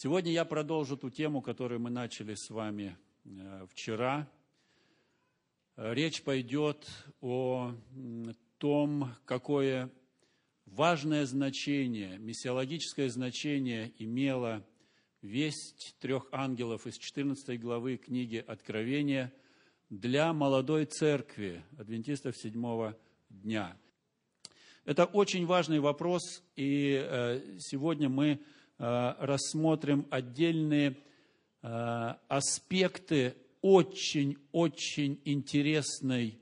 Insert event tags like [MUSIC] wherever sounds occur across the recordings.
Сегодня я продолжу ту тему, которую мы начали с вами э, вчера. Речь пойдет о том, какое важное значение, миссиологическое значение имела весть трех ангелов из 14 главы книги Откровения для молодой церкви адвентистов седьмого дня. Это очень важный вопрос, и э, сегодня мы рассмотрим отдельные э, аспекты очень-очень интересной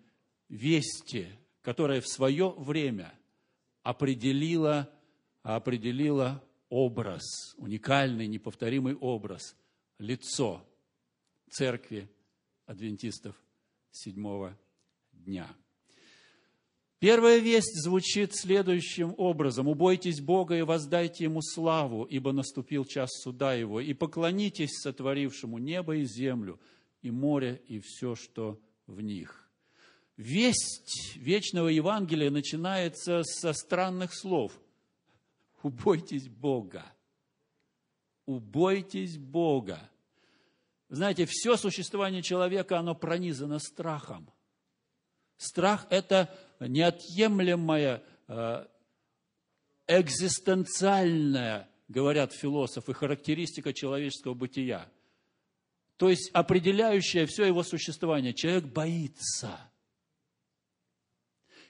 вести, которая в свое время определила, определила образ, уникальный, неповторимый образ, лицо церкви адвентистов седьмого дня. Первая весть звучит следующим образом. «Убойтесь Бога и воздайте Ему славу, ибо наступил час суда Его, и поклонитесь сотворившему небо и землю, и море, и все, что в них». Весть вечного Евангелия начинается со странных слов. «Убойтесь Бога». «Убойтесь Бога». Знаете, все существование человека, оно пронизано страхом. Страх – это неотъемлемая, э, экзистенциальная, говорят философы, характеристика человеческого бытия. То есть определяющая все его существование. Человек боится.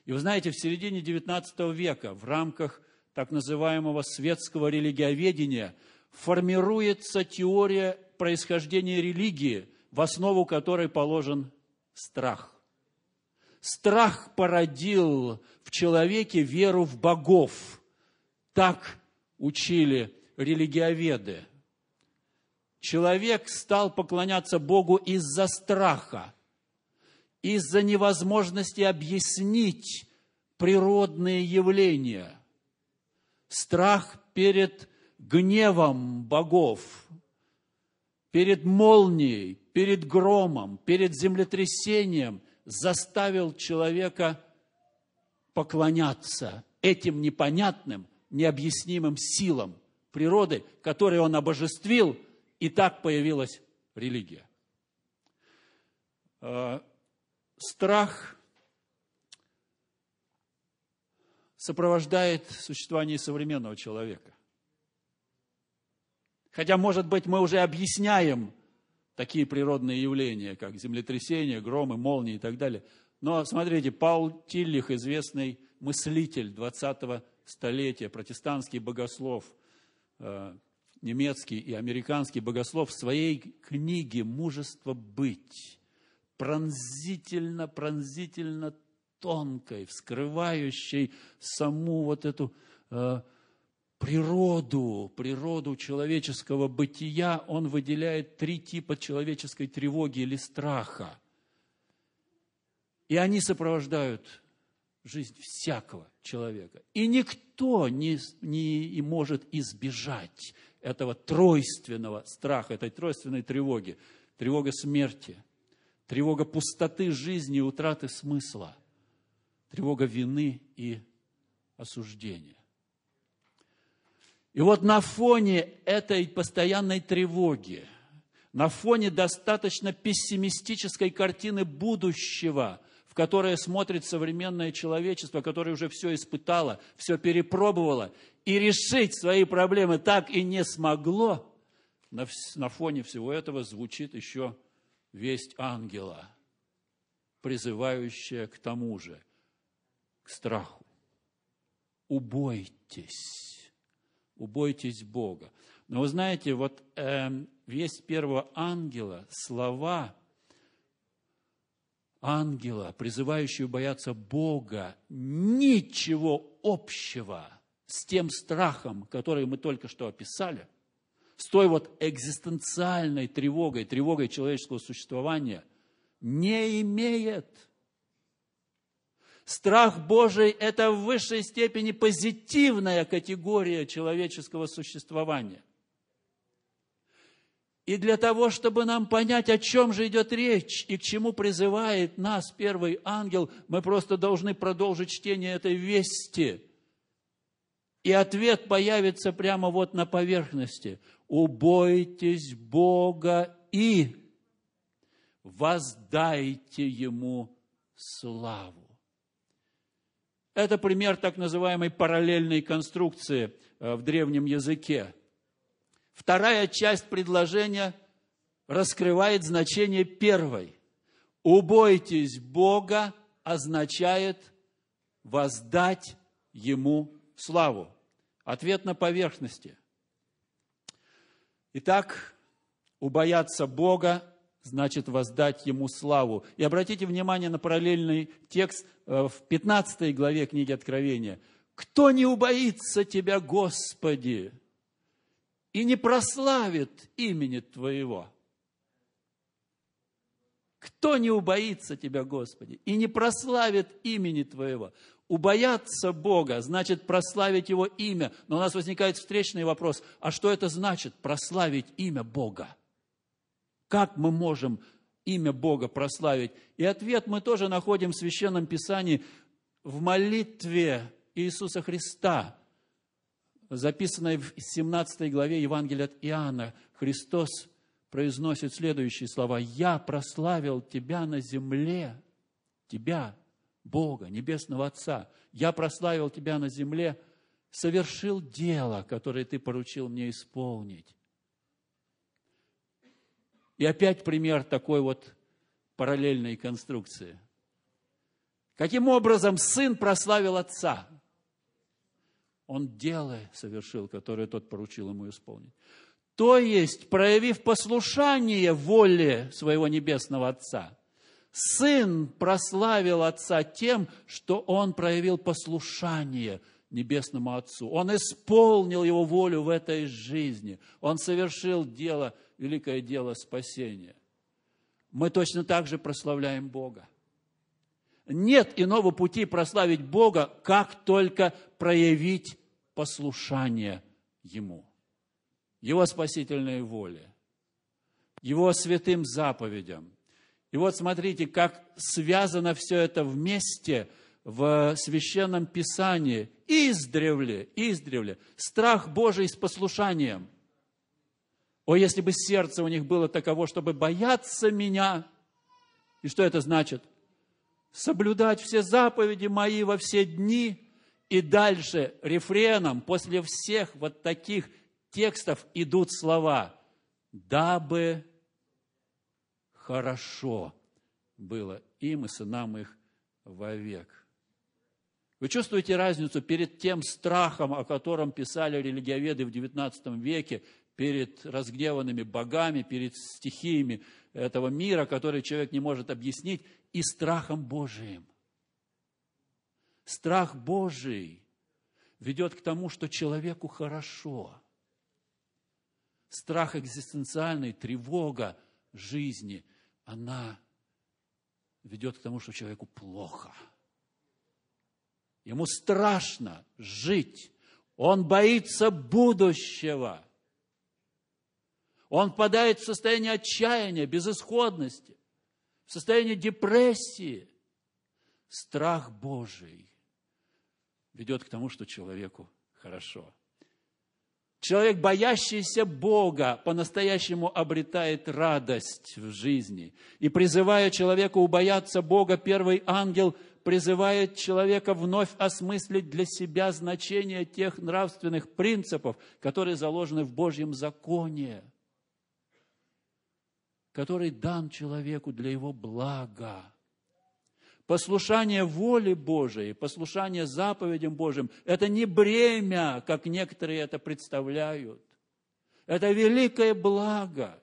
И вы знаете, в середине XIX века в рамках так называемого светского религиоведения формируется теория происхождения религии, в основу которой положен страх. Страх породил в человеке веру в богов. Так учили религиоведы. Человек стал поклоняться Богу из-за страха, из-за невозможности объяснить природные явления. Страх перед гневом богов, перед молнией, перед громом, перед землетрясением заставил человека поклоняться этим непонятным, необъяснимым силам природы, которые он обожествил, и так появилась религия. Э, страх сопровождает существование современного человека. Хотя, может быть, мы уже объясняем такие природные явления, как землетрясения, громы, молнии и так далее. Но смотрите, Паул Тиллих, известный мыслитель 20-го столетия, протестантский богослов, э, немецкий и американский богослов, в своей книге «Мужество быть» пронзительно, пронзительно тонкой, вскрывающей саму вот эту э, природу, природу человеческого бытия, он выделяет три типа человеческой тревоги или страха. И они сопровождают жизнь всякого человека. И никто не, не может избежать этого тройственного страха, этой тройственной тревоги. Тревога смерти, тревога пустоты жизни и утраты смысла, тревога вины и осуждения. И вот на фоне этой постоянной тревоги, на фоне достаточно пессимистической картины будущего, в которое смотрит современное человечество, которое уже все испытало, все перепробовало, и решить свои проблемы так и не смогло, на, на фоне всего этого звучит еще весть ангела, призывающая к тому же, к страху. Убойтесь убойтесь Бога. Но вы знаете, вот э, весть первого ангела, слова ангела, призывающего бояться Бога, ничего общего с тем страхом, который мы только что описали, с той вот экзистенциальной тревогой, тревогой человеческого существования, не имеет. Страх Божий – это в высшей степени позитивная категория человеческого существования. И для того, чтобы нам понять, о чем же идет речь и к чему призывает нас первый ангел, мы просто должны продолжить чтение этой вести. И ответ появится прямо вот на поверхности. убойтесь Бога и воздайте Ему славу. Это пример так называемой параллельной конструкции э, в древнем языке. Вторая часть предложения раскрывает значение первой. «Убойтесь Бога» означает воздать Ему славу. Ответ на поверхности. Итак, убояться Бога значит воздать Ему славу. И обратите внимание на параллельный текст э, в 15 главе книги Откровения. «Кто не убоится Тебя, Господи, и не прославит имени Твоего?» Кто не убоится Тебя, Господи, и не прославит имени Твоего? Убояться Бога значит прославить Его имя. Но у нас возникает встречный вопрос, а что это значит прославить имя Бога? Как мы можем имя Бога прославить? И ответ мы тоже находим в Священном Писании в молитве Иисуса Христа, записанной в 17 главе Евангелия от Иоанна. Христос произносит следующие слова. «Я прославил Тебя на земле, Тебя, Бога, Небесного Отца. Я прославил Тебя на земле, совершил дело, которое Ты поручил мне исполнить. И опять пример такой вот параллельной конструкции. Каким образом сын прославил отца? Он дело совершил, которое тот поручил ему исполнить. То есть, проявив послушание воле своего небесного Отца, Сын прославил Отца тем, что Он проявил послушание Небесному Отцу. Он исполнил Его волю в этой жизни. Он совершил дело – великое дело спасения. Мы точно так же прославляем Бога. Нет иного пути прославить Бога, как только проявить послушание Ему, Его спасительной воле, Его святым заповедям. И вот смотрите, как связано все это вместе в Священном Писании. Издревле, издревле. Страх Божий с послушанием – о, если бы сердце у них было таково, чтобы бояться меня. И что это значит? Соблюдать все заповеди мои во все дни. И дальше рефреном, после всех вот таких текстов идут слова. Дабы хорошо было им и сынам их вовек. Вы чувствуете разницу перед тем страхом, о котором писали религиоведы в XIX веке, перед разгневанными богами, перед стихиями этого мира, который человек не может объяснить, и страхом Божиим. Страх Божий ведет к тому, что человеку хорошо. Страх экзистенциальный, тревога жизни, она ведет к тому, что человеку плохо. Ему страшно жить. Он боится будущего. Он впадает в состояние отчаяния, безысходности, в состояние депрессии. Страх Божий ведет к тому, что человеку хорошо. Человек, боящийся Бога, по-настоящему обретает радость в жизни. И призывая человека убояться Бога, первый ангел призывает человека вновь осмыслить для себя значение тех нравственных принципов, которые заложены в Божьем законе – который дан человеку для его блага. Послушание воле Божией, послушание заповедям Божьим – это не бремя, как некоторые это представляют. Это великое благо.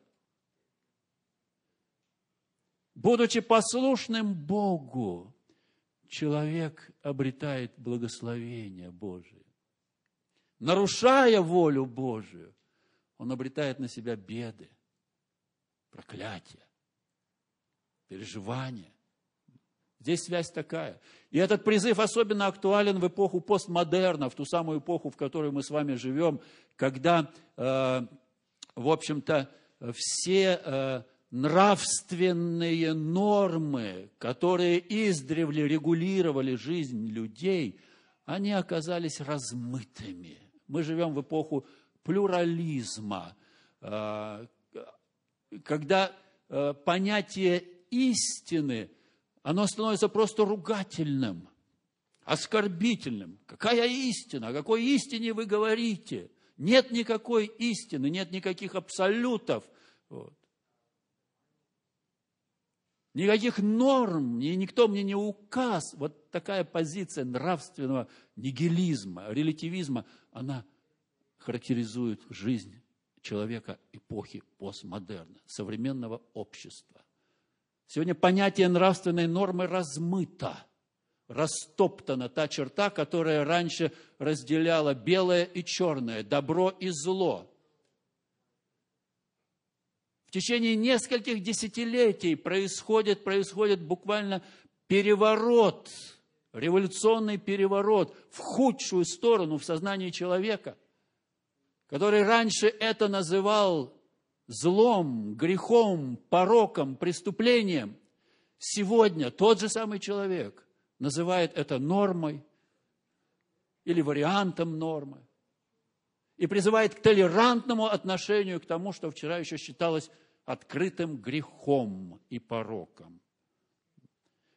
Будучи послушным Богу, человек обретает благословение Божие. Нарушая волю Божию, он обретает на себя беды проклятие, переживание. Здесь связь такая. И этот призыв особенно актуален в эпоху постмодерна, в ту самую эпоху, в которой мы с вами живем, когда, э, в общем-то, все э, нравственные нормы, которые издревле регулировали жизнь людей, они оказались размытыми. Мы живем в эпоху плюрализма, а, когда а, понятие истины, оно становится просто ругательным, оскорбительным. Какая истина? О какой истине вы говорите? Нет никакой истины, нет никаких абсолютов. Вот. Никаких норм, и никто мне не указ. Вот такая позиция нравственного нигилизма, релятивизма, она характеризует жизнь человека эпохи постмодерна, современного общества. Сегодня понятие нравственной нормы размыто, растоптана та черта, которая раньше разделяла белое и черное, добро и зло. В течение нескольких десятилетий происходит, происходит буквально переворот, революционный переворот в худшую сторону в сознании человека, который раньше это называл злом, грехом, пороком, преступлением, сегодня тот же самый человек называет это нормой или вариантом нормы и призывает к толерантному отношению к тому, что вчера еще считалось открытым грехом и пороком.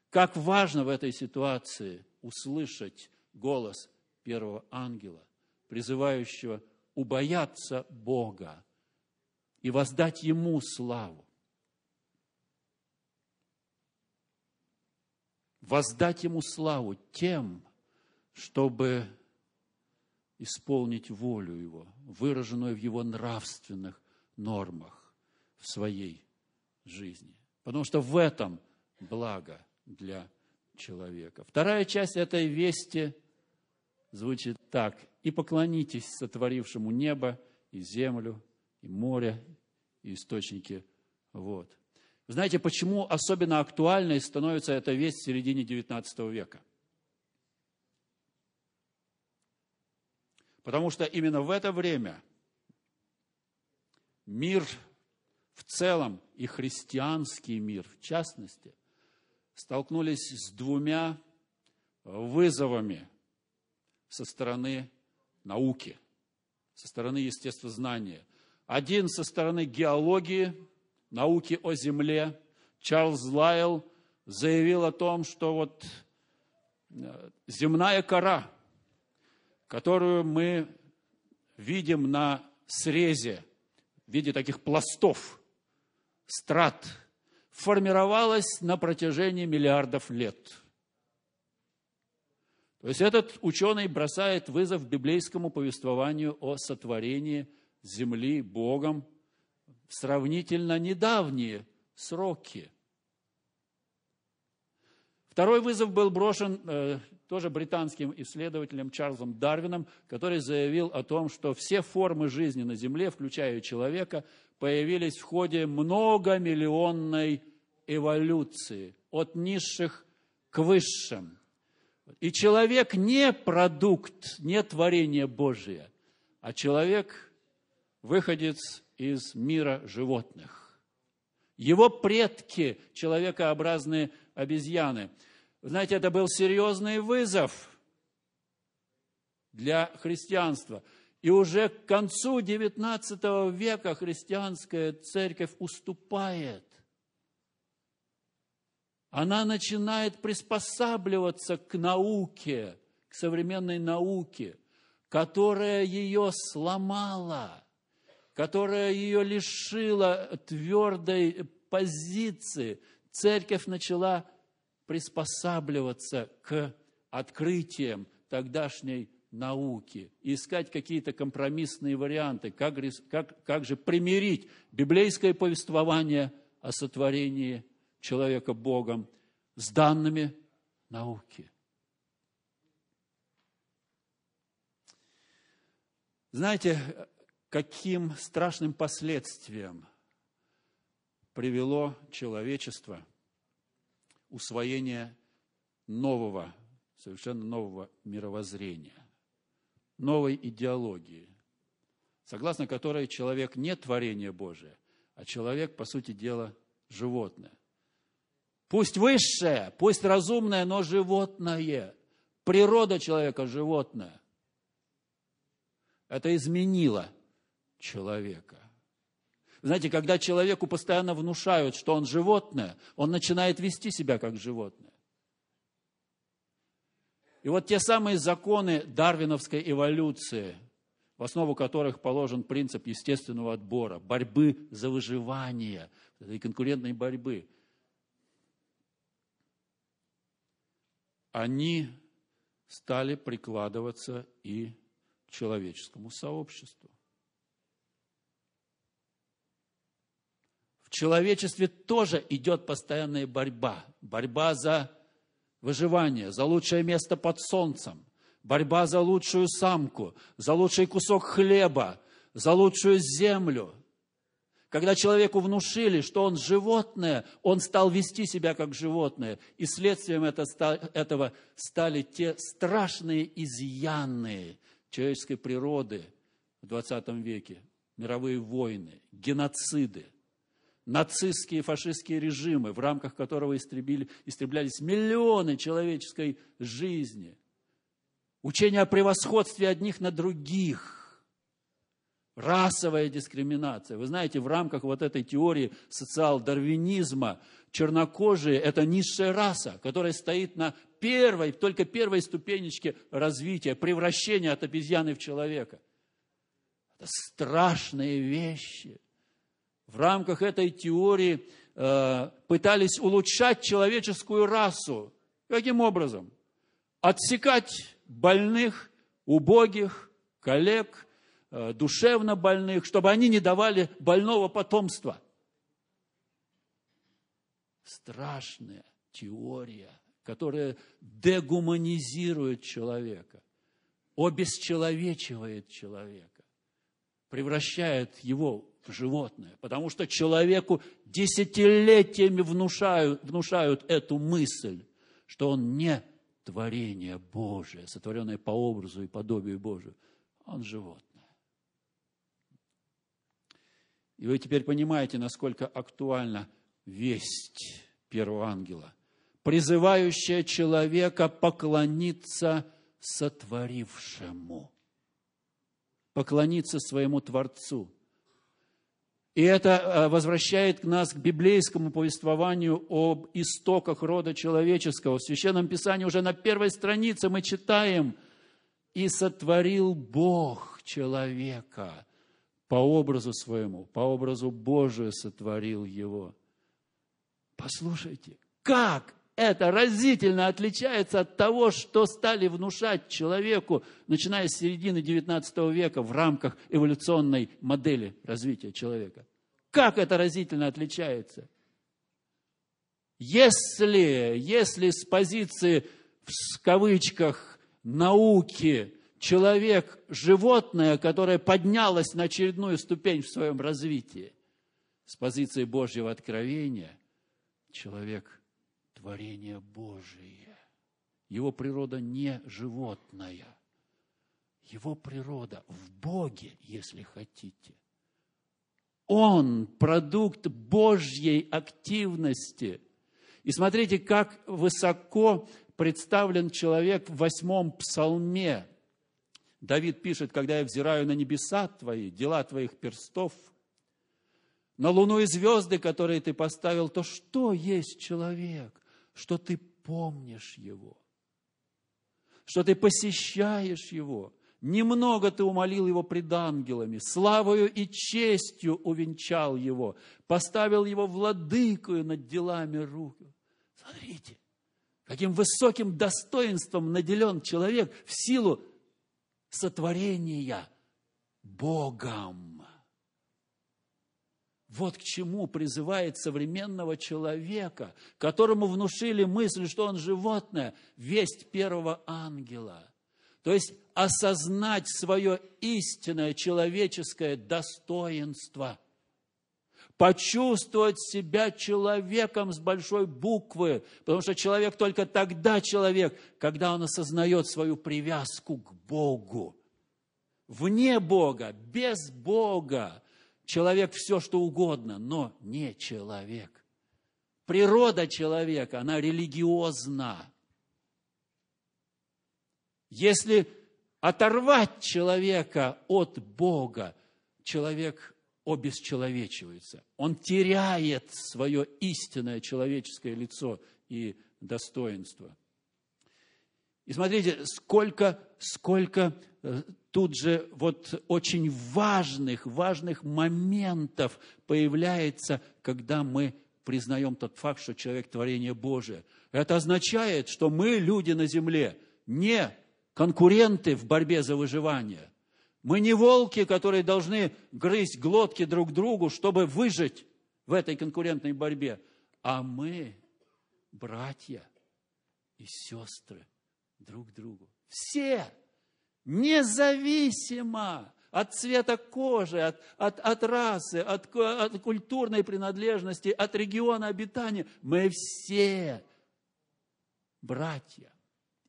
Как важно в этой ситуации услышать голос первого ангела, призывающего убояться Бога и воздать Ему славу. Воздать Ему славу тем, чтобы исполнить волю Его, выраженную в Его нравственных нормах в своей жизни. Потому что в этом благо для человека. Вторая часть этой вести звучит так. «И поклонитесь сотворившему небо и землю, и море, и источники вод». Знаете, почему особенно актуальной становится эта весть в середине XIX века? Потому что именно в это время мир в целом и христианский мир в частности столкнулись с двумя вызовами со стороны науки, со стороны естествознания. Один со стороны геологии, науки о Земле. Чарльз Лайл заявил о том, что вот э, земная кора, которую мы видим на срезе в виде таких пластов, страт, формировалась на протяжении миллиардов лет – то есть этот ученый бросает вызов библейскому повествованию о сотворении земли Богом в сравнительно недавние сроки. Второй вызов был брошен э, тоже британским исследователем Чарльзом Дарвином, который заявил о том, что все формы жизни на Земле, включая человека, появились в ходе многомиллионной эволюции от низших к высшим. И человек не продукт, не творение Божие, а человек выходец из мира животных. Его предки, человекообразные обезьяны. знаете, это был серьезный вызов для христианства. И уже к концу XIX века христианская церковь уступает она начинает приспосабливаться к науке, к современной науке, которая ее сломала, которая ее лишила твердой позиции. Церковь начала приспосабливаться к открытиям тогдашней науки, искать какие-то компромиссные варианты, как, как, как же примирить библейское повествование о сотворении человека Богом с данными науки. Знаете, каким страшным последствиям привело человечество усвоение нового, совершенно нового мировоззрения, новой идеологии, согласно которой человек не творение Божие, а человек, по сути дела, животное. Пусть высшее, пусть разумное, но животное. Природа человека животное. Это изменило человека. Знаете, когда человеку постоянно внушают, что он животное, он начинает вести себя как животное. И вот те самые законы дарвиновской эволюции, в основу которых положен принцип естественного отбора, борьбы за выживание, этой конкурентной борьбы, они стали прикладываться и к человеческому сообществу. В человечестве тоже идет постоянная борьба. Борьба за выживание, за лучшее место под солнцем, борьба за лучшую самку, за лучший кусок хлеба, за лучшую землю. Когда человеку внушили, что он животное, он стал вести себя как животное. И следствием этого стали те страшные изъяны человеческой природы в 20 веке. Мировые войны, геноциды – нацистские фашистские режимы, в рамках которого истребили, истреблялись миллионы человеческой жизни. Учение о превосходстве одних на других. Расовая дискриминация. Вы знаете, в рамках вот этой теории социал-дарвинизма чернокожие – это низшая раса, которая стоит на первой, только первой ступенечке развития, превращения от обезьяны в человека. Это страшные вещи – в рамках этой теории э, пытались улучшать человеческую расу. Каким образом? Отсекать больных, убогих, коллег, душевно больных, чтобы они не давали больного потомства. Страшная теория, которая дегуманизирует человека, обесчеловечивает человека, превращает его животное, потому что человеку десятилетиями внушают, внушают эту мысль, что он не творение Божие, сотворенное по образу и подобию Божию, он животное. И вы теперь понимаете, насколько актуальна весть первого ангела, призывающая человека поклониться сотворившему, поклониться своему Творцу – и это э, возвращает нас к библейскому повествованию об истоках рода человеческого. В Священном Писании уже на первой странице мы читаем «И сотворил Бог человека по образу своему, по образу Божию сотворил его». Послушайте, как это разительно отличается от того, что стали внушать человеку, начиная с середины XIX века в рамках эволюционной модели развития человека. Как это разительно отличается? Если, если с позиции, в кавычках, науки, человек – животное, которое поднялось на очередную ступень в своем развитии, с позиции Божьего откровения, человек – творение Божие. Его природа не животная. Его природа в Боге, если хотите. Он продукт Божьей активности. И смотрите, как высоко представлен человек в восьмом псалме. Давид пишет, когда я взираю на небеса твои, дела твоих перстов, на луну и звезды, которые ты поставил, то что есть человек? что ты помнишь Его, что ты посещаешь Его. Немного ты умолил Его пред ангелами, славою и честью увенчал Его, поставил Его владыкою над делами рук. Смотрите, каким высоким достоинством наделен человек в силу сотворения Богом. Вот к чему призывает современного человека, которому внушили мысль, что он животное, весть первого ангела. То есть осознать свое истинное человеческое достоинство, почувствовать себя человеком с большой буквы, потому что человек только тогда человек, когда он осознает свою привязку к Богу. Вне Бога, без Бога, Человек все, что угодно, но не человек. Природа человека, она религиозна. Если оторвать человека от Бога, человек обесчеловечивается. Он теряет свое истинное человеческое лицо и достоинство. И смотрите, сколько, сколько э, тут же вот очень важных, важных моментов появляется, когда мы признаем тот факт, что человек творение Божие. Это означает, что мы, люди на земле, не конкуренты в борьбе за выживание. Мы не волки, которые должны грызть глотки друг другу, чтобы выжить в этой конкурентной борьбе. А мы братья и сестры друг другу. Все, независимо от цвета кожи, от, от, от расы, от, от культурной принадлежности, от региона обитания, мы все братья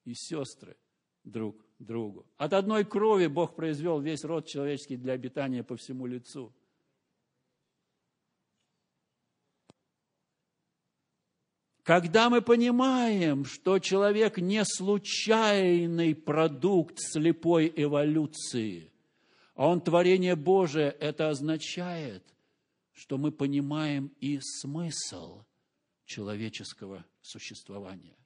и сестры друг другу. От одной крови Бог произвел весь род человеческий для обитания по всему лицу. Когда мы понимаем, что человек не случайный продукт слепой эволюции, а он творение Божие, это означает, что мы понимаем и смысл человеческого существования.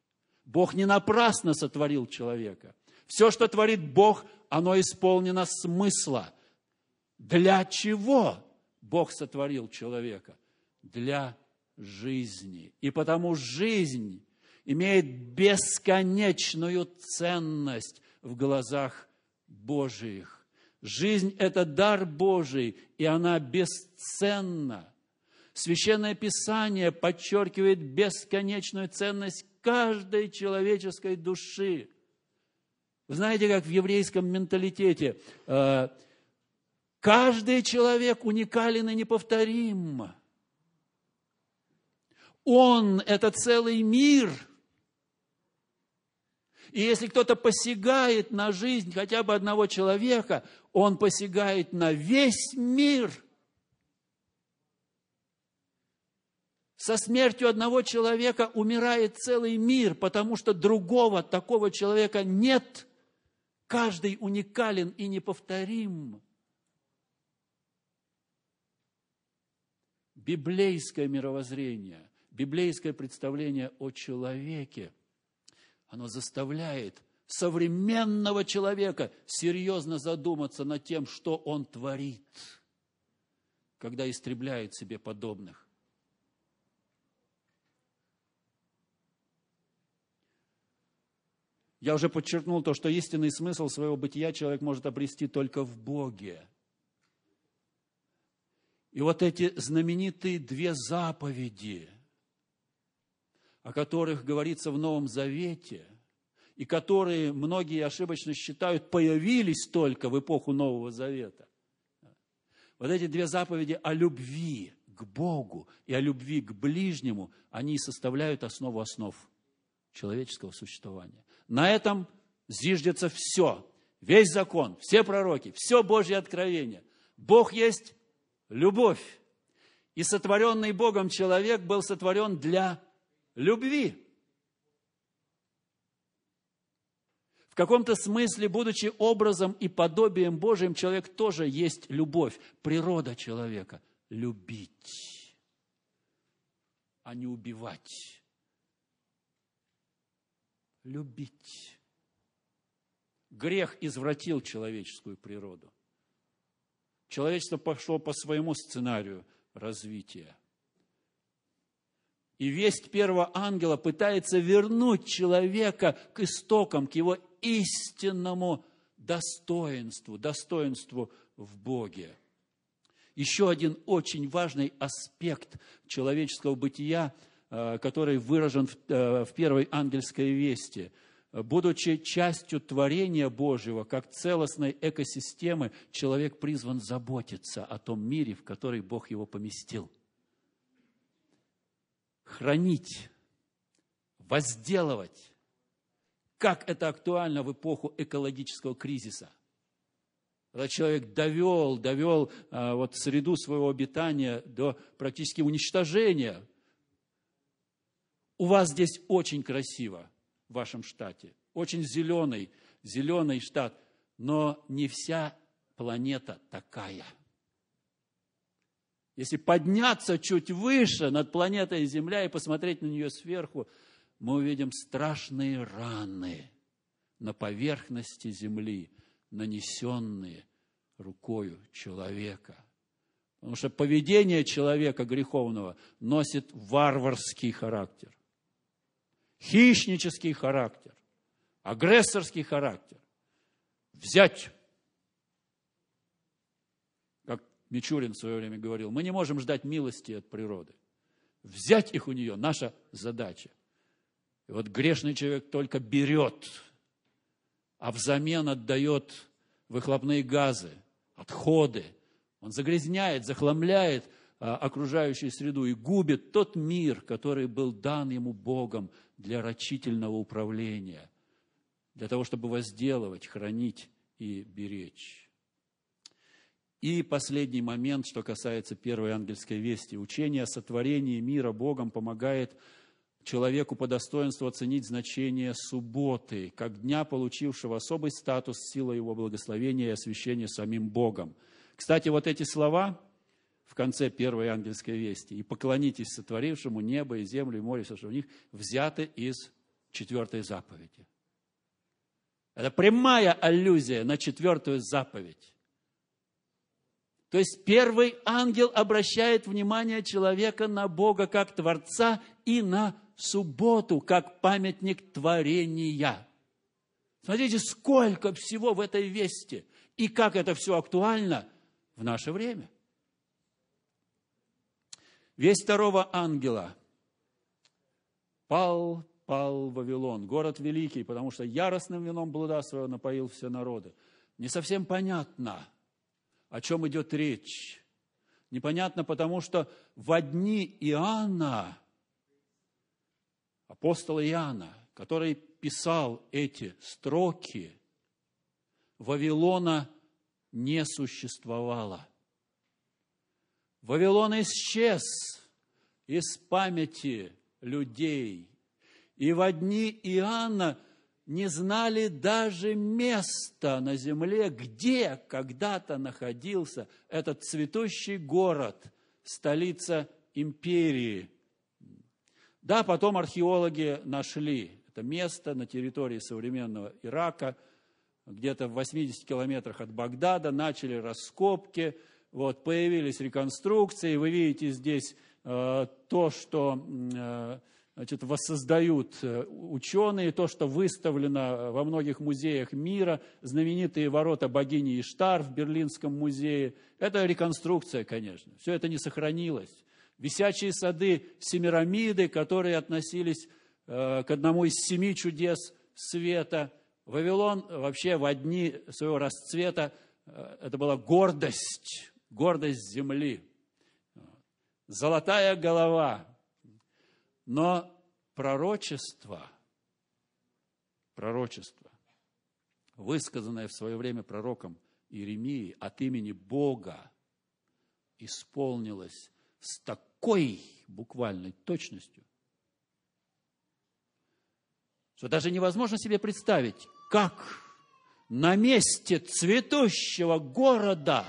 Бог не напрасно сотворил человека. Все, что творит Бог, оно исполнено смысла. Для чего Бог сотворил человека? Для жизни. И потому жизнь имеет бесконечную ценность в глазах Божиих. Жизнь – это дар Божий, и она бесценна. Священное Писание подчеркивает бесконечную ценность каждой человеческой души. Знаете, как в еврейском менталитете э, каждый человек уникален и неповторим. Он – это целый мир. И если кто-то посягает на жизнь хотя бы одного человека, он посягает на весь мир. Со смертью одного человека умирает целый мир, потому что другого такого человека нет. Каждый уникален и неповторим. Библейское мировоззрение – библейское представление о человеке, оно заставляет современного человека серьезно задуматься над тем, что он творит, когда истребляет себе подобных. Я уже подчеркнул то, что истинный смысл своего бытия человек может обрести только в Боге. И вот эти знаменитые две заповеди – о которых говорится в Новом Завете, и которые многие ошибочно считают появились только в эпоху Нового Завета. Вот эти две заповеди о любви к Богу и о любви к ближнему, они составляют основу основ человеческого существования. На этом зиждется все, весь закон, все пророки, все Божье откровение. Бог есть любовь. И сотворенный Богом человек был сотворен для любви. В каком-то смысле, будучи образом и подобием Божьим, человек тоже есть любовь, природа человека – любить, а не убивать. Любить. Грех извратил человеческую природу. Человечество пошло по своему сценарию развития. И весть первого ангела пытается вернуть человека к истокам, к его истинному достоинству, достоинству в Боге. Еще один очень важный аспект человеческого бытия, который выражен э, в первой ангельской вести. Будучи частью творения Божьего, как целостной экосистемы, человек призван заботиться о том мире, в который Бог его поместил – хранить, возделывать. Как это актуально в эпоху экологического кризиса. Когда человек довел, довел а, вот среду своего обитания до практически уничтожения. У вас здесь очень красиво в вашем штате, очень зеленый, зеленый штат, но не вся планета такая. Если подняться чуть выше над планетой Земля и посмотреть на нее сверху, мы увидим страшные раны на поверхности Земли, нанесенные рукою человека. Потому что поведение человека греховного носит варварский характер, хищнический характер, агрессорский характер. Взять Мичурин в свое время говорил, мы не можем ждать милости от природы. Взять их у нее – наша задача. И вот грешный человек только берет, а взамен отдает выхлопные газы, отходы. Он загрязняет, захламляет окружающую среду и губит тот мир, который был дан ему Богом для рачительного управления, для того, чтобы возделывать, хранить и беречь. И последний момент, что касается первой ангельской вести. Учение о сотворении мира Богом помогает человеку по достоинству оценить значение субботы, как дня, получившего особый статус силой его благословения и освящения самим Богом. Кстати, вот эти слова в конце первой ангельской вести «И поклонитесь сотворившему небо и землю и море, все, что в них» взяты из четвертой заповеди. Это прямая аллюзия на четвертую заповедь. То есть первый ангел обращает внимание человека на Бога как Творца и на субботу как памятник творения. Смотрите, сколько всего в этой вести и как это все актуально в наше время. Весь второго ангела пал, пал Вавилон, город великий, потому что яростным вином блуда своего напоил все народы. Не совсем понятно – о чем идет речь. Непонятно, потому что в одни Иоанна, апостола Иоанна, который писал эти строки, Вавилона не существовало. Вавилон исчез из памяти людей. И в одни Иоанна – не знали даже места на земле, где когда-то находился этот цветущий город, столица империи. Да, потом археологи нашли это место на территории современного Ирака, где-то в 80 километрах от Багдада, начали раскопки, вот, появились реконструкции. Вы видите здесь э, то, что э, значит, воссоздают э, ученые, то, что выставлено во многих музеях мира, знаменитые ворота богини Иштар в Берлинском музее. Это реконструкция, конечно. Все это не сохранилось. Висячие сады Семирамиды, которые относились э, к одному из семи чудес света. Вавилон вообще в одни своего расцвета, э, это была гордость, гордость земли. Золотая голова, но пророчество, пророчество, высказанное в свое время пророком Иеремии от имени Бога, исполнилось с такой буквальной точностью, что даже невозможно себе представить, как на месте цветущего города,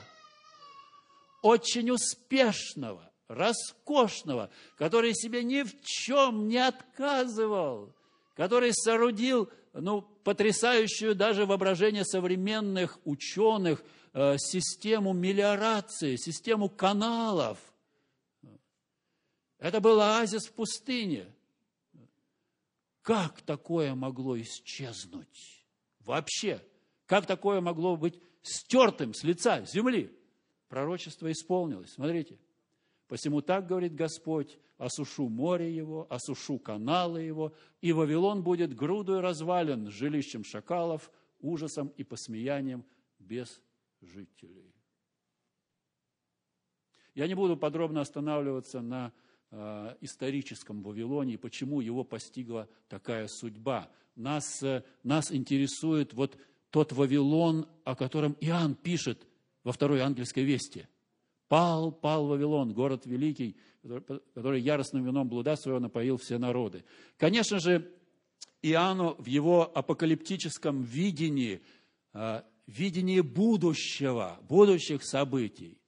очень успешного, роскошного, который себе ни в чем не отказывал, который соорудил ну, потрясающую даже воображение современных ученых э, систему мелиорации, систему каналов. Это был оазис в пустыне. Как такое могло исчезнуть? Вообще, как такое могло быть стертым с лица земли? Пророчество исполнилось. Смотрите – Посему так говорит Господь, осушу море его, осушу каналы его, и Вавилон будет грудой развален жилищем шакалов, ужасом и посмеянием без жителей. Я не буду подробно останавливаться на э, историческом Вавилоне и почему его постигла такая судьба. Нас, э, нас интересует вот тот Вавилон, о котором Иоанн пишет во второй ангельской вести. Пал, пал Вавилон, город великий, который яростным вином блуда своего напоил все народы. Конечно же, Иоанну в его апокалиптическом видении, а, видении будущего, будущих событий,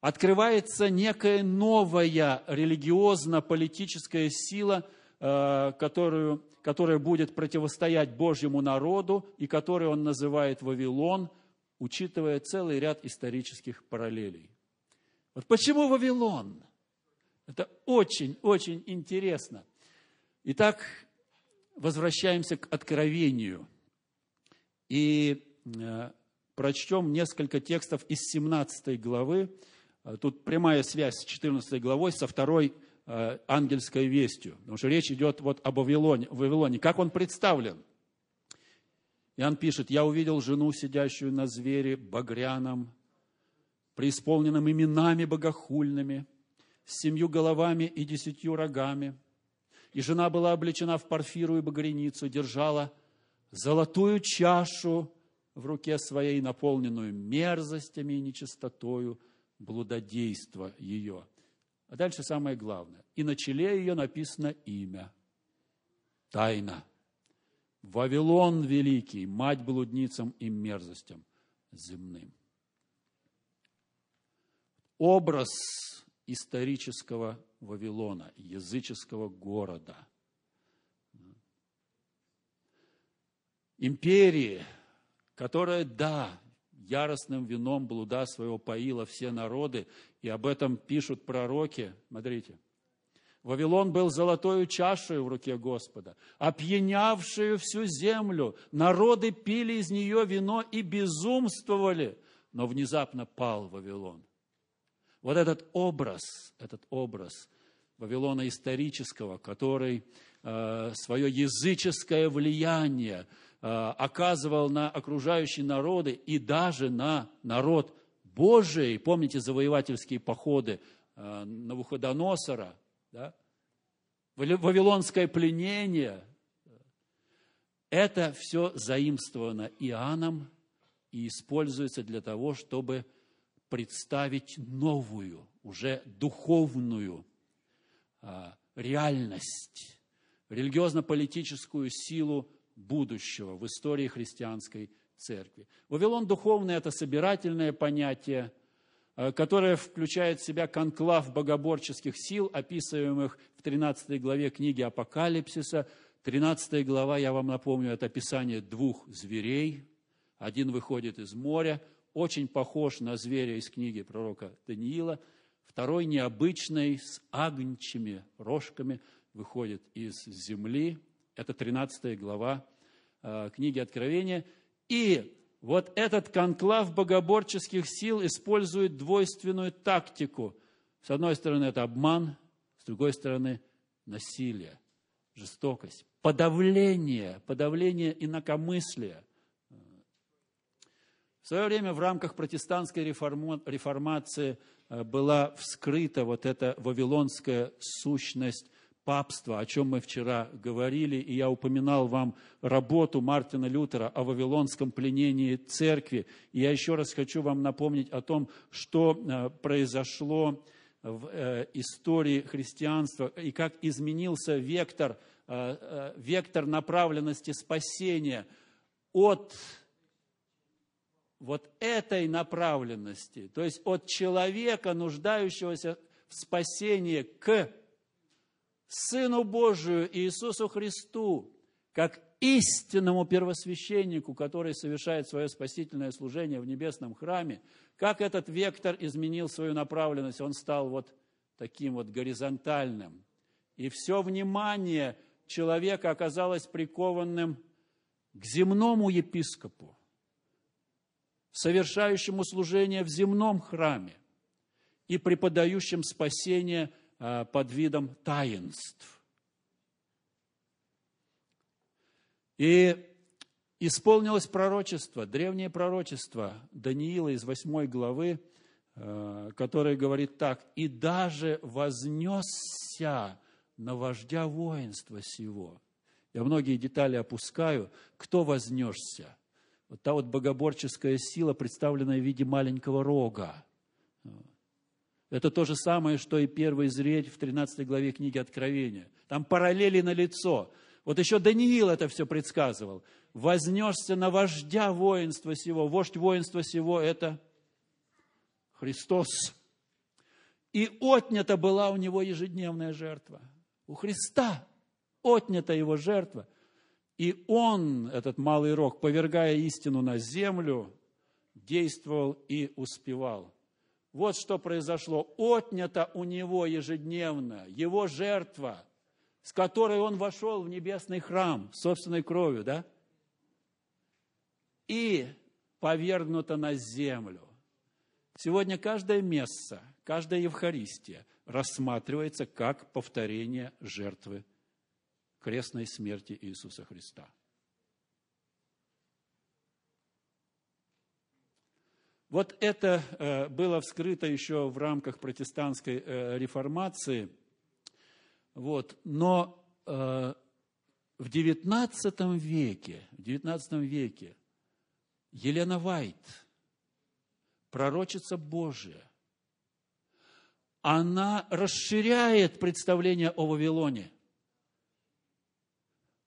открывается некая новая религиозно-политическая сила, э, которую, которая будет противостоять Божьему народу и которую он называет Вавилон, учитывая целый ряд исторических параллелей. Вот почему Вавилон? Это очень-очень интересно. Итак, возвращаемся к откровению. И э, прочтем несколько текстов из 17 главы. Э, тут прямая связь с 14 главой, со второй э, ангельской вестью. Потому что речь идет вот об Вавилоне. Вавилоне. Как он представлен? Иоанн пишет, «Я увидел жену, сидящую на звере, багряном, преисполненным именами богохульными, с семью головами и десятью рогами. И жена была облечена в парфиру и багряницу, держала золотую чашу в руке своей, наполненную мерзостями и нечистотою блудодейства ее. А дальше самое главное. И на челе ее написано имя. Тайна. Вавилон великий, мать блудницам и мерзостям земным. Образ исторического Вавилона, языческого города. Империи, которая, да, яростным вином блуда своего поила все народы, и об этом пишут пророки. Смотрите. Вавилон был золотою чашей в руке Господа, опьянявшую всю землю. Народы пили из нее вино и безумствовали, но внезапно пал Вавилон. Вот этот образ, этот образ Вавилона исторического, который э, свое языческое влияние э, оказывал на окружающие народы и даже на народ Божий. Помните завоевательские походы э, Навуходоносора, да? Вавилонское пленение. Это все заимствовано Иоанном и используется для того, чтобы представить новую, уже духовную а, реальность, религиозно-политическую силу будущего в истории христианской церкви. Вавилон духовный – это собирательное понятие, а, которое включает в себя конклав богоборческих сил, описываемых в 13 главе книги Апокалипсиса. 13 глава, я вам напомню, это описание двух зверей. Один выходит из моря – очень похож на зверя из книги пророка Даниила. Второй необычный, с агнчими рожками, выходит из земли. Это 13 глава э, книги Откровения. И вот этот конклав богоборческих сил использует двойственную тактику. С одной стороны, это обман, с другой стороны, насилие, жестокость, подавление, подавление инакомыслия. В свое время в рамках протестантской реформации э, была вскрыта вот эта вавилонская сущность папства, о чем мы вчера говорили, и я упоминал вам работу Мартина Лютера о вавилонском пленении церкви. И я еще раз хочу вам напомнить о том, что э, произошло в э, истории христианства и как изменился вектор, вектор направленности спасения от вот этой направленности, то есть от человека, нуждающегося в спасении, к Сыну Божию Иисусу Христу, как истинному первосвященнику, который совершает свое спасительное служение в небесном храме, как этот вектор изменил свою направленность, он стал вот таким вот горизонтальным. И все внимание человека оказалось прикованным к земному епископу, совершающему служение в земном храме и преподающим спасение под видом таинств. И исполнилось пророчество, древнее пророчество Даниила из 8 главы, а, которое говорит так, «И даже вознесся на вождя воинства сего». Я многие детали опускаю. Кто вознесся? вот та вот богоборческая сила, представленная в виде маленького рога. Это то же самое, что и первый зреть в 13 главе книги Откровения. Там параллели на лицо. Вот еще Даниил это все предсказывал. Вознесся на вождя воинства сего. Вождь воинства сего – это Христос. И отнята была у него ежедневная жертва. У Христа отнята его жертва. И он, этот малый рог, повергая истину на землю, действовал и успевал. Вот что произошло. Отнята у него ежедневно его жертва, с которой он вошел в небесный храм собственной кровью, да? И повергнута на землю. Сегодня каждое место, каждая Евхаристия рассматривается как повторение жертвы крестной смерти Иисуса Христа. Вот это э, было вскрыто еще в рамках протестантской э, реформации. Вот. Но э, в XIX веке, в XIX веке Елена Вайт, пророчица Божия, она расширяет представление о Вавилоне.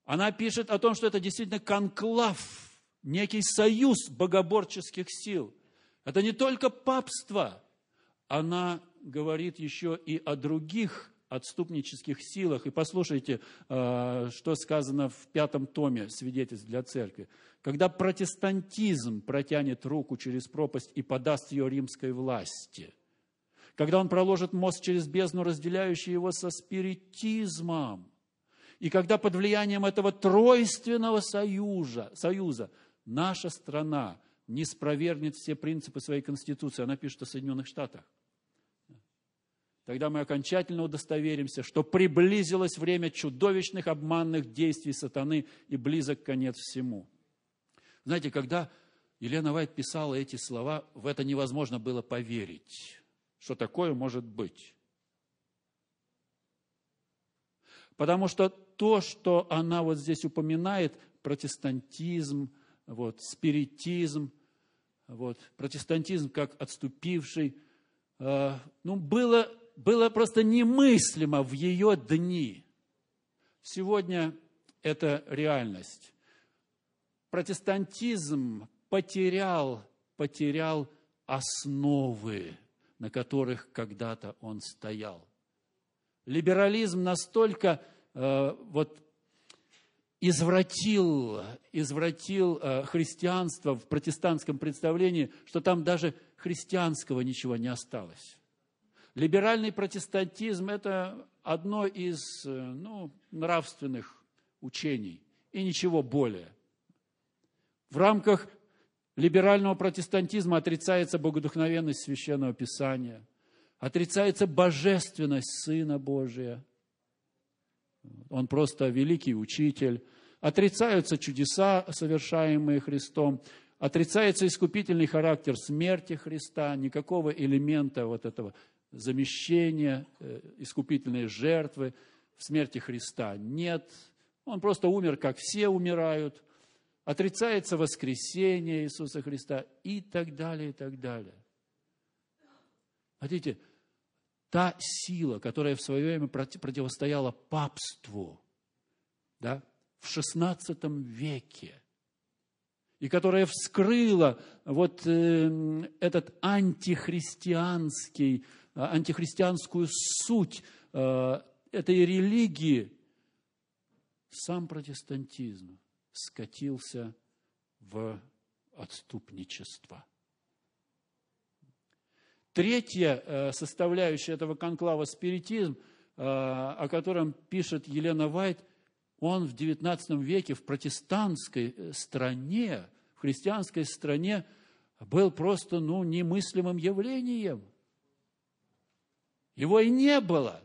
Она пишет о том, что это действительно конклав, некий союз богоборческих сил. Это не только папство, она говорит еще и о других отступнических силах. И послушайте, э, что сказано в пятом томе свидетельств для церкви. Когда протестантизм протянет руку через пропасть и подаст ее римской власти, когда он проложит мост через бездну, разделяющий его со спиритизмом, и когда под влиянием этого тройственного союза, союза наша страна не спровергнет все принципы своей Конституции, она пишет о Соединенных Штатах, тогда мы окончательно удостоверимся, что приблизилось время чудовищных обманных действий сатаны и близок конец всему. Знаете, когда Елена Вайт писала эти слова, в это невозможно было поверить, что такое может быть. Потому что то, что она вот здесь упоминает, протестантизм, вот, спиритизм, вот, протестантизм как отступивший, э, ну, было, было просто немыслимо в ее дни. Сегодня это реальность. Протестантизм потерял, потерял основы, на которых когда-то он стоял. Либерализм настолько э, вот извратил, извратил э, христианство в протестантском представлении, что там даже христианского ничего не осталось. Либеральный протестантизм – это одно из э, ну, нравственных учений и ничего более. В рамках либерального протестантизма отрицается богодухновенность Священного Писания, отрицается божественность Сына Божия. Он просто великий учитель. Отрицаются чудеса, совершаемые Христом. Отрицается искупительный характер смерти Христа, никакого элемента вот этого замещения, э, искупительной жертвы в смерти Христа нет. Он просто умер, как все умирают – отрицается воскресение Иисуса Христа и так далее, и так далее. Смотрите, та сила, которая в свое время противостояла папству, да, в XVI веке, и которая вскрыла вот э, этот антихристианский, антихристианскую суть э, этой религии, сам протестантизм скатился в отступничество. Третья э, составляющая этого конклава спиритизм, э, о котором пишет Елена Вайт, он в XIX веке в протестантской э, стране, в христианской стране был просто ну, немыслимым явлением. Его и не было.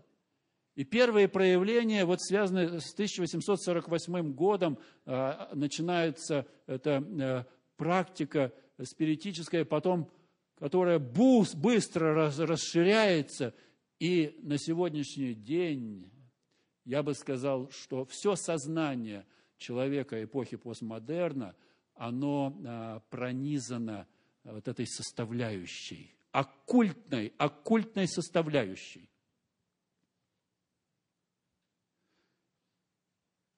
И первые проявления, вот связанные с 1848 годом, начинается эта практика спиритическая, потом, которая быстро расширяется, и на сегодняшний день, я бы сказал, что все сознание человека эпохи постмодерна, оно а, пронизано вот этой составляющей, оккультной, оккультной составляющей.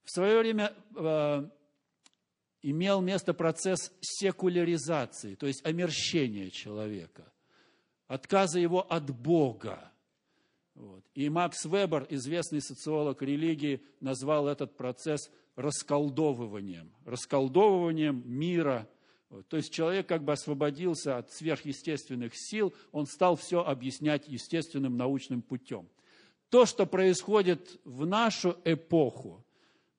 В свое время э, имел место процесс секуляризации, то есть омерщения человека, отказа его от Бога. Вот. И Макс Вебер, известный социолог религии, назвал этот процесс расколдовыванием, расколдовыванием мира. Вот. То есть человек как бы освободился от сверхъестественных сил, он стал все объяснять естественным научным путем. То, что происходит в нашу эпоху,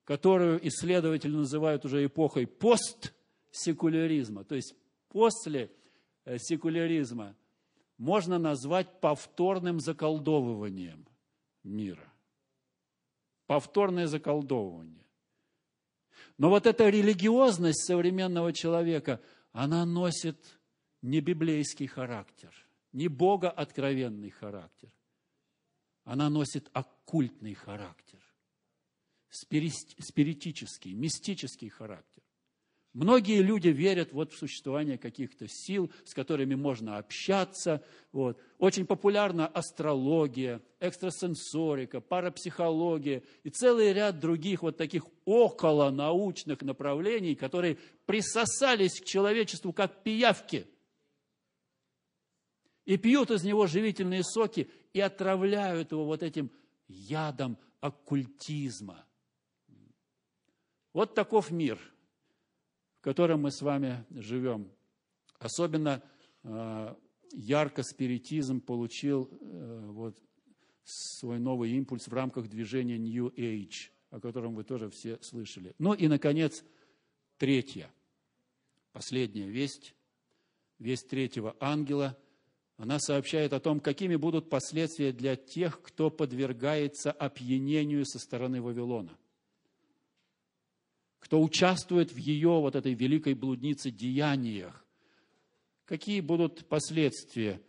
которую исследователи называют уже эпохой постсекуляризма, то есть после э, секуляризма, можно назвать повторным заколдовыванием мира. Повторное заколдовывание. Но вот эта религиозность современного человека, она носит не библейский характер, не богооткровенный характер. Она носит оккультный характер, спиритический, мистический характер. Многие люди верят вот в существование каких-то сил, с которыми можно общаться. Вот. Очень популярна астрология, экстрасенсорика, парапсихология и целый ряд других вот таких околонаучных направлений, которые присосались к человечеству как пиявки. И пьют из него живительные соки и отравляют его вот этим ядом оккультизма. Вот таков мир – в котором мы с вами живем. Особенно э, ярко спиритизм получил э, вот, свой новый импульс в рамках движения New Age, о котором вы тоже все слышали. Ну и, наконец, третья, последняя весть, весть третьего ангела. Она сообщает о том, какими будут последствия для тех, кто подвергается опьянению со стороны Вавилона – кто участвует в ее, вот этой великой блуднице, деяниях. Какие будут последствия?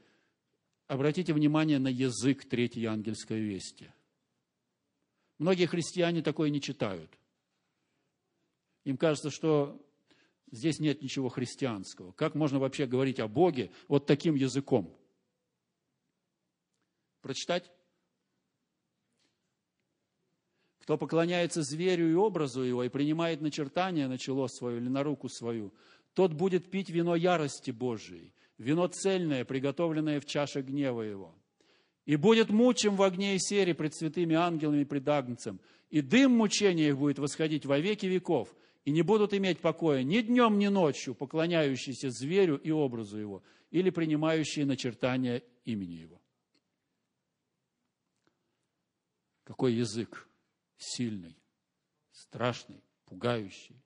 Обратите внимание на язык третьей ангельской вести. Многие христиане такое не читают. Им кажется, что здесь нет ничего христианского. Как можно вообще говорить о Боге вот таким языком? Прочитать? Кто поклоняется зверю и образу его и принимает начертание на чело свое или на руку свою, тот будет пить вино ярости Божией, вино цельное, приготовленное в чаше гнева его. И будет мучим в огне и сере пред святыми ангелами и пред Агнцем, и дым мучения их будет восходить во веки веков, и не будут иметь покоя ни днем, ни ночью, поклоняющиеся зверю и образу его, или принимающие начертания имени его. Какой язык? Сильный, страшный, пугающий,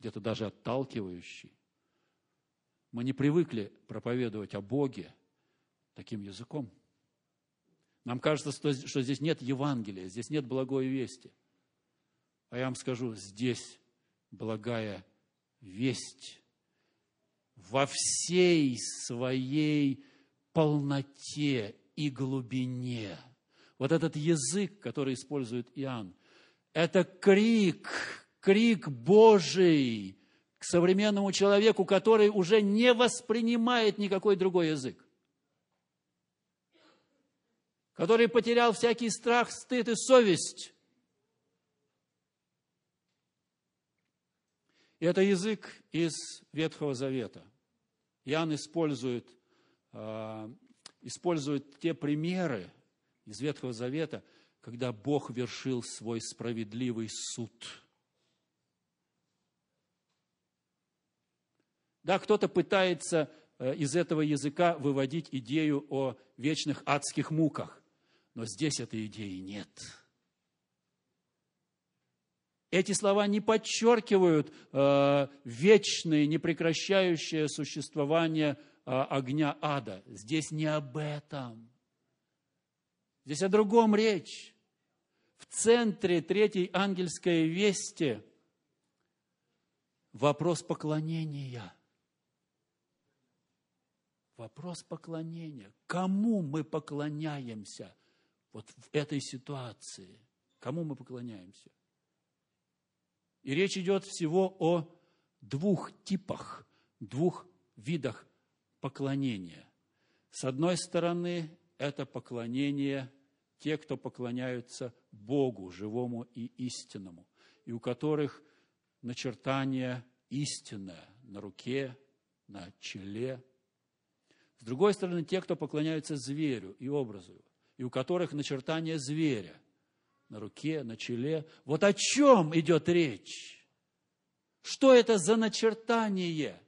где-то даже отталкивающий. Мы не привыкли проповедовать о Боге таким языком. Нам кажется, что здесь нет Евангелия, здесь нет благой вести. А я вам скажу, здесь благая весть во всей своей полноте и глубине. Вот этот язык, который использует Иоанн, это крик, крик Божий к современному человеку, который уже не воспринимает никакой другой язык. Который потерял всякий страх, стыд и совесть. И это язык из Ветхого Завета. Иоанн использует, э, использует те примеры из Ветхого Завета – когда Бог вершил свой справедливый суд. Да, кто-то пытается э, из этого языка выводить идею о вечных адских муках, но здесь этой идеи нет. Эти слова не подчеркивают э, вечное, непрекращающее существование э, огня ада. Здесь не об этом. Здесь о другом речь в центре третьей ангельской вести вопрос поклонения. Вопрос поклонения. Кому мы поклоняемся вот в этой ситуации? Кому мы поклоняемся? И речь идет всего о двух типах, двух видах поклонения. С одной стороны, это поклонение – те, кто поклоняются Богу, живому и истинному, и у которых начертание истинное на руке, на челе. С другой стороны, те, кто поклоняются зверю и образу и у которых начертание зверя на руке, на челе. Вот о чем идет речь? Что это за начертание?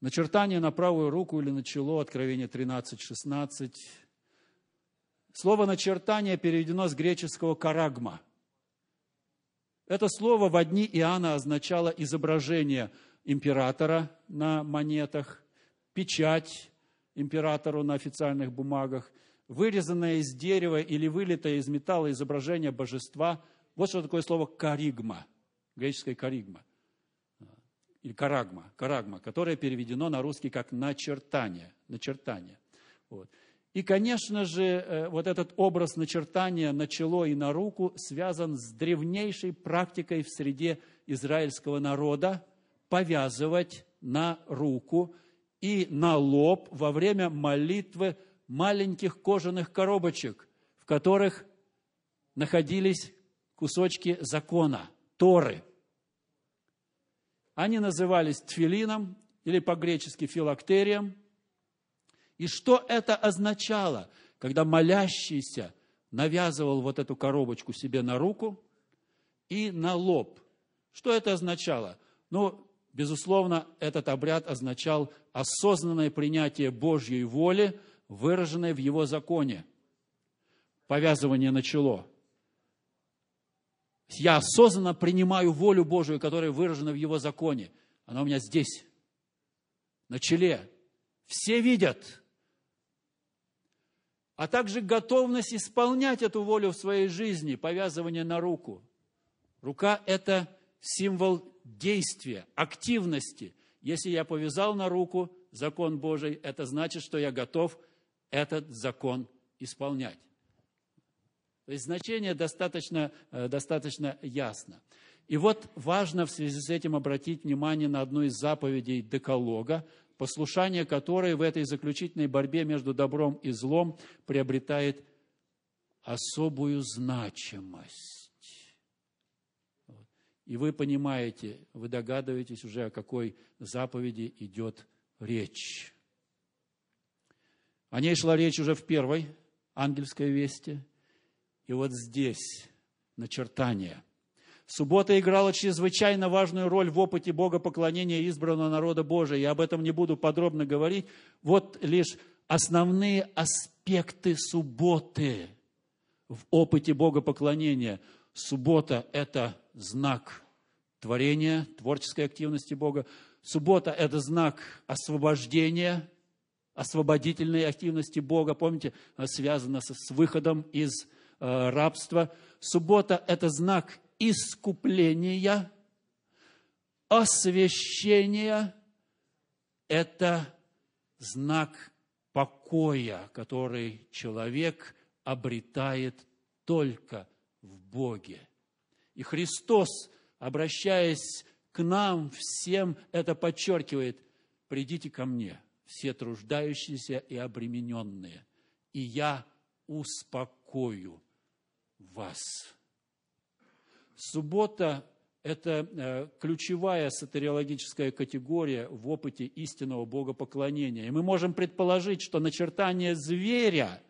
Начертание на правую руку или на чело, Откровение 13-16. Слово «начертание» переведено с греческого «карагма». Это слово в одни Иоанна означало изображение императора на монетах, печать императору на официальных бумагах, вырезанное из дерева или вылитое из металла изображение божества. Вот что такое слово «каригма», греческое «каригма» или карагма, карагма, которое переведено на русский как начертание, начертание. Вот. И, конечно же, э, вот этот образ начертания на чело и на руку связан с древнейшей практикой в среде израильского народа повязывать на руку и на лоб во время молитвы маленьких кожаных коробочек, в которых находились кусочки закона, Торы – они назывались тфилином или по-гречески филактерием. И что это означало, когда молящийся навязывал вот эту коробочку себе на руку и на лоб? Что это означало? Ну, безусловно, этот обряд означал осознанное принятие Божьей воли, выраженной в его законе. Повязывание на чело – я осознанно принимаю волю Божию, которая выражена в Его законе. Она у меня здесь, на челе. Все видят. А также готовность исполнять эту волю в своей жизни, повязывание на руку. Рука – это символ действия, активности. Если я повязал на руку закон Божий, это значит, что я готов этот закон исполнять. То есть значение достаточно, э, достаточно ясно. И вот важно в связи с этим обратить внимание на одну из заповедей Деколога, послушание которой в этой заключительной борьбе между добром и злом приобретает особую значимость. И вы понимаете, вы догадываетесь уже, о какой заповеди идет речь. О ней шла речь уже в первой ангельской вести – и вот здесь начертание. Суббота играла чрезвычайно важную роль в опыте богопоклонения избранного народа Божия. Я об этом не буду подробно говорить. Вот лишь основные аспекты субботы в опыте богопоклонения. Суббота – это знак творения, творческой активности Бога. Суббота – это знак освобождения, освободительной активности Бога. Помните, связано с выходом из рабства. Суббота – это знак искупления, освящения – это знак покоя, который человек обретает только в Боге. И Христос, обращаясь к нам всем, это подчеркивает. «Придите ко мне, все труждающиеся и обремененные, и я успокою вас. Суббота – это э, ключевая сатериологическая категория в опыте истинного богопоклонения. И мы можем предположить, что начертание зверя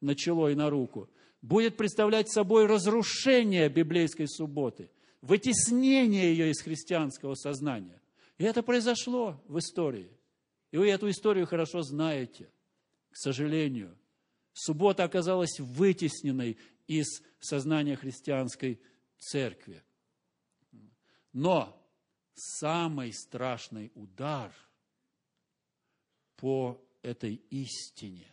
на чело и на руку будет представлять собой разрушение библейской субботы, вытеснение ее из христианского сознания. И это произошло в истории. И вы эту историю хорошо знаете, к сожалению. Суббота оказалась вытесненной из сознания христианской церкви. Но самый страшный удар по этой истине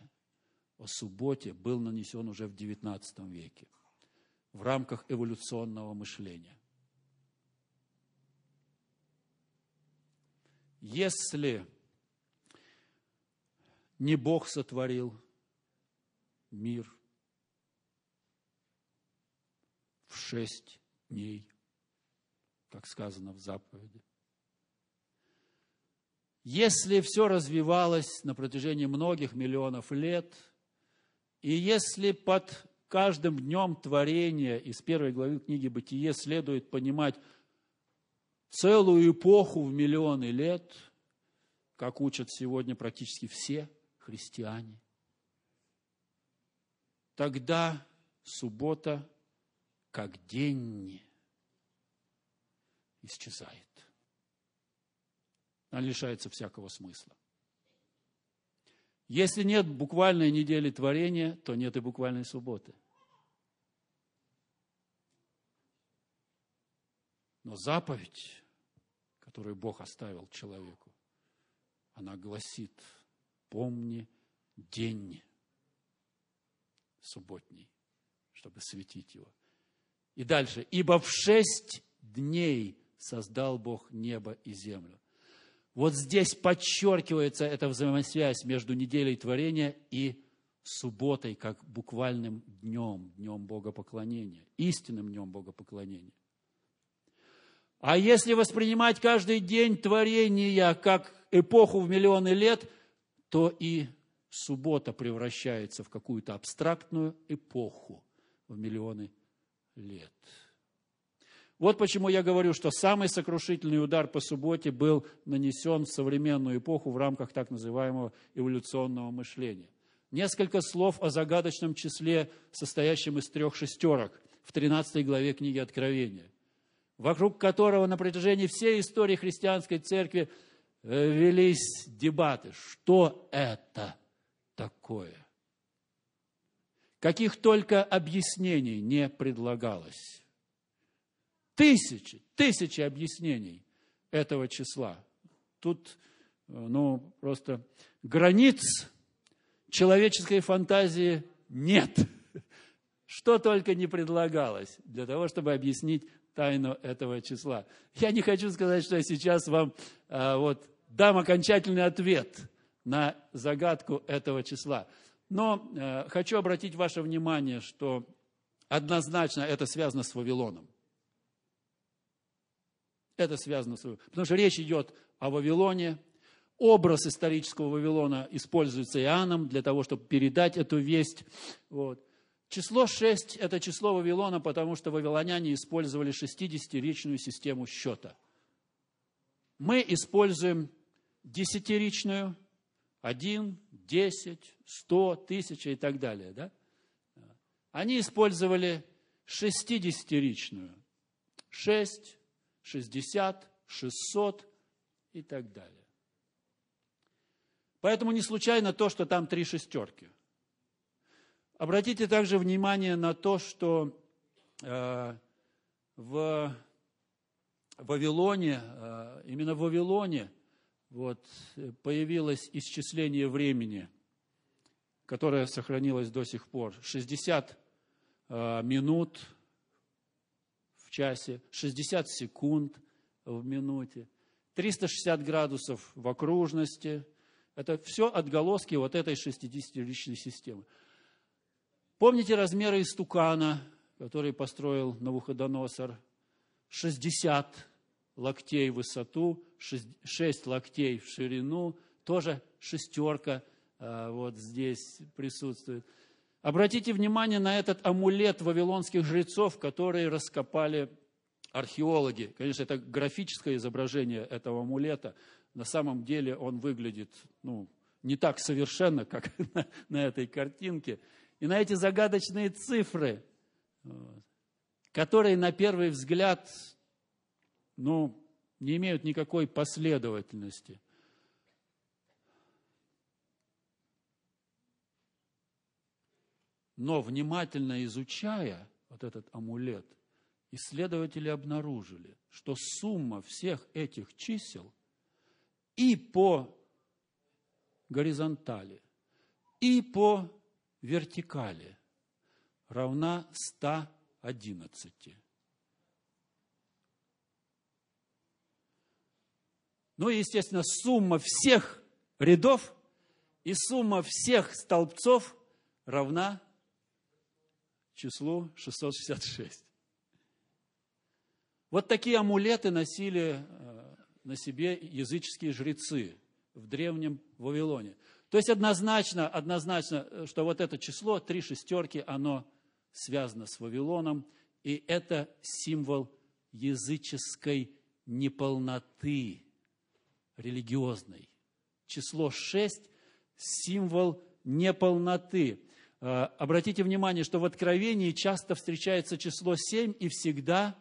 о субботе был нанесен уже в XIX веке в рамках эволюционного мышления. Если не Бог сотворил мир – в шесть дней, как сказано в заповеди. Если все развивалось на протяжении многих миллионов лет, и если под каждым днем творения из первой главы книги «Бытие» следует понимать целую эпоху в миллионы лет, как учат сегодня практически все христиане, тогда суббота как день исчезает. Она лишается всякого смысла. Если нет буквальной недели творения, то нет и буквальной субботы. Но заповедь, которую Бог оставил человеку, она гласит, помни день субботний, чтобы светить его. И дальше, ибо в шесть дней создал Бог небо и землю. Вот здесь подчеркивается эта взаимосвязь между неделей творения и субботой, как буквальным днем, днем богопоклонения, истинным днем богопоклонения. А если воспринимать каждый день творения как эпоху в миллионы лет, то и суббота превращается в какую-то абстрактную эпоху в миллионы лет. Вот почему я говорю, что самый сокрушительный удар по субботе был нанесен в современную эпоху в рамках так называемого эволюционного мышления. Несколько слов о загадочном числе, состоящем из трех шестерок, в 13 главе книги Откровения вокруг которого на протяжении всей истории христианской церкви велись дебаты. Что это такое? Каких только объяснений не предлагалось. Тысячи, тысячи объяснений этого числа. Тут, ну, просто границ человеческой фантазии нет. Что только не предлагалось для того, чтобы объяснить тайну этого числа. Я не хочу сказать, что я сейчас вам а, вот, дам окончательный ответ на загадку этого числа. Но а, хочу обратить ваше внимание, что однозначно это связано с Вавилоном. Это связано с Вавилоном. Потому что речь идет о Вавилоне. Образ исторического Вавилона используется Иоанном для того, чтобы передать эту весть. Вот. Число 6 – это число Вавилона, потому что вавилоняне использовали 60-ричную систему счета. Мы используем десятиричную, 1, 10, 100, 1000 и так далее. Да? Они использовали 60-ричную. 6, 60, 600 и так далее. Поэтому не случайно то, что там три шестерки – Обратите также внимание на то, что э, в Вавилоне, э, именно в Вавилоне вот, появилось исчисление времени, которое сохранилось до сих пор. 60 э, минут в часе, 60 секунд в минуте, 360 градусов в окружности. Это все отголоски вот этой 60-личной системы. Помните размеры истукана, который построил Навуходоносор? 60 локтей в высоту, 6 локтей в ширину, тоже шестерка а, вот здесь присутствует. Обратите внимание на этот амулет вавилонских жрецов, которые раскопали археологи. Конечно, это графическое изображение этого амулета. На самом деле он выглядит ну, не так совершенно, как [LAUGHS] на, на этой картинке и на эти загадочные цифры, которые на первый взгляд ну, не имеют никакой последовательности. Но внимательно изучая вот этот амулет, исследователи обнаружили, что сумма всех этих чисел и по горизонтали, и по вертикали равна 111. Ну и, естественно, сумма всех рядов и сумма всех столбцов равна числу 666. Вот такие амулеты носили э, на себе языческие жрецы в древнем Вавилоне. То есть однозначно, однозначно, э, что вот это число, три шестерки, оно связано с Вавилоном, и это символ языческой неполноты религиозной число 6 – символ неполноты. Э, обратите внимание, что в Откровении часто встречается число 7 и всегда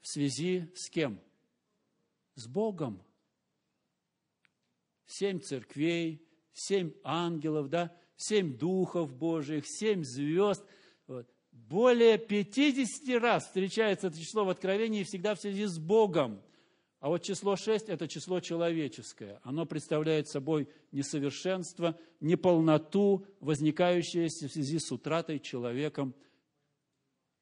в связи с кем? С Богом. Семь церквей, семь ангелов, да, семь духов Божьих, семь звезд. Вот. Более 50 раз встречается это число в Откровении всегда в связи с Богом. А вот число 6 – это число человеческое. Оно представляет собой несовершенство, неполноту, возникающее в связи с утратой человеком